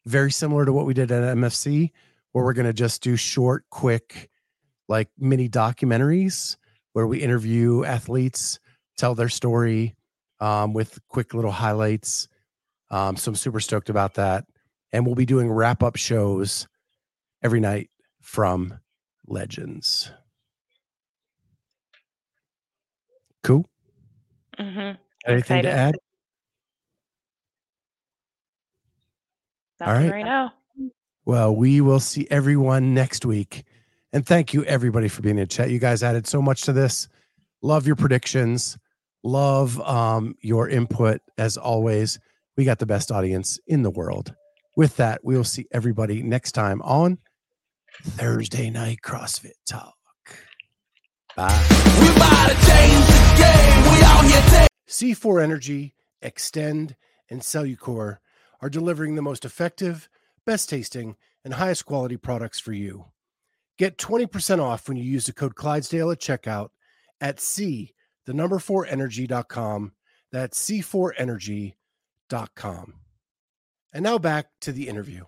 very similar to what we did at MFC, where we're going to just do short, quick, like mini documentaries where we interview athletes, tell their story um, with quick little highlights. Um, so I'm super stoked about that. And we'll be doing wrap up shows every night from Legends. Cool. Mm-hmm. Anything Excited. to add? All right. right now. Well, we will see everyone next week. And thank you, everybody, for being in chat. You guys added so much to this. Love your predictions. Love um, your input as always. We got the best audience in the world. With that, we will see everybody next time on Thursday Night CrossFit Talk. Bye. We about to change the game. We out here taking. C4 Energy, Xtend, and Cellucor are delivering the most effective, best tasting, and highest quality products for you. Get 20% off when you use the code Clydesdale at checkout at C, the number four energy.com. That's C4energy.com. And now back to the interview.